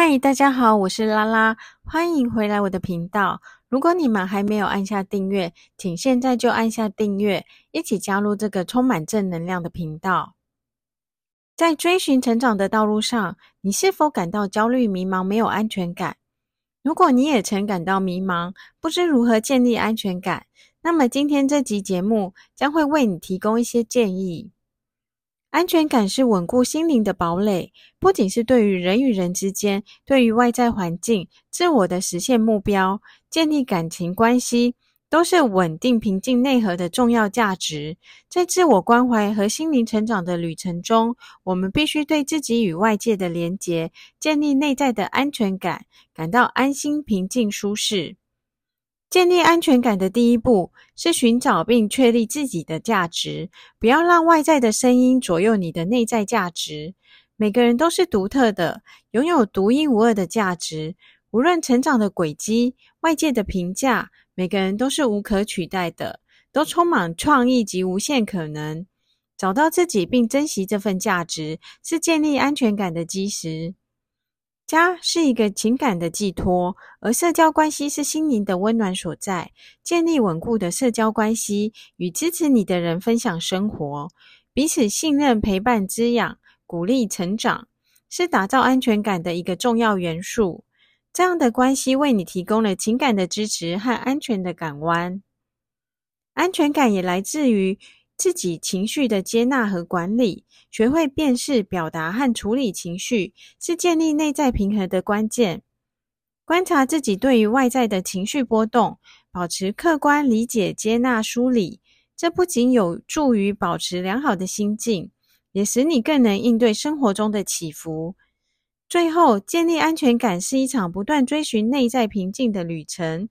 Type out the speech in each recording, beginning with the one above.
嗨，大家好，我是拉拉，欢迎回来我的频道。如果你们还没有按下订阅，请现在就按下订阅，一起加入这个充满正能量的频道。在追寻成长的道路上，你是否感到焦虑、迷茫、没有安全感？如果你也曾感到迷茫，不知如何建立安全感，那么今天这集节目将会为你提供一些建议。安全感是稳固心灵的堡垒，不仅是对于人与人之间，对于外在环境、自我的实现目标、建立感情关系，都是稳定平静内核的重要价值。在自我关怀和心灵成长的旅程中，我们必须对自己与外界的连结，建立内在的安全感，感到安心、平静、舒适。建立安全感的第一步是寻找并确立自己的价值，不要让外在的声音左右你的内在价值。每个人都是独特的，拥有独一无二的价值。无论成长的轨迹、外界的评价，每个人都是无可取代的，都充满创意及无限可能。找到自己并珍惜这份价值，是建立安全感的基石。家是一个情感的寄托，而社交关系是心灵的温暖所在。建立稳固的社交关系，与支持你的人分享生活，彼此信任、陪伴、滋养、鼓励成长，是打造安全感的一个重要元素。这样的关系为你提供了情感的支持和安全的港湾。安全感也来自于自己情绪的接纳和管理，学会辨识、表达和处理情绪，是建立内在平衡的关键。观察自己对于外在的情绪波动，保持客观、理解、接纳、梳理，这不仅有助于保持良好的心境，也使你更能应对生活中的起伏。最后，建立安全感是一场不断追寻内在平静的旅程。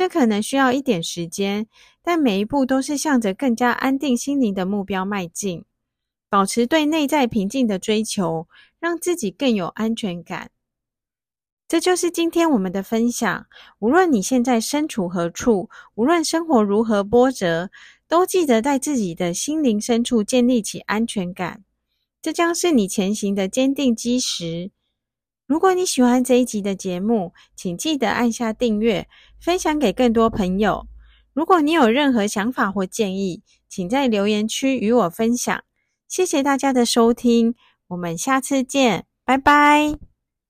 这可能需要一点时间，但每一步都是向着更加安定心灵的目标迈进。保持对内在平静的追求，让自己更有安全感。这就是今天我们的分享。无论你现在身处何处，无论生活如何波折，都记得在自己的心灵深处建立起安全感。这将是你前行的坚定基石。如果你喜欢这一集的节目，请记得按下订阅，分享给更多朋友。如果你有任何想法或建议，请在留言区与我分享。谢谢大家的收听，我们下次见，拜拜。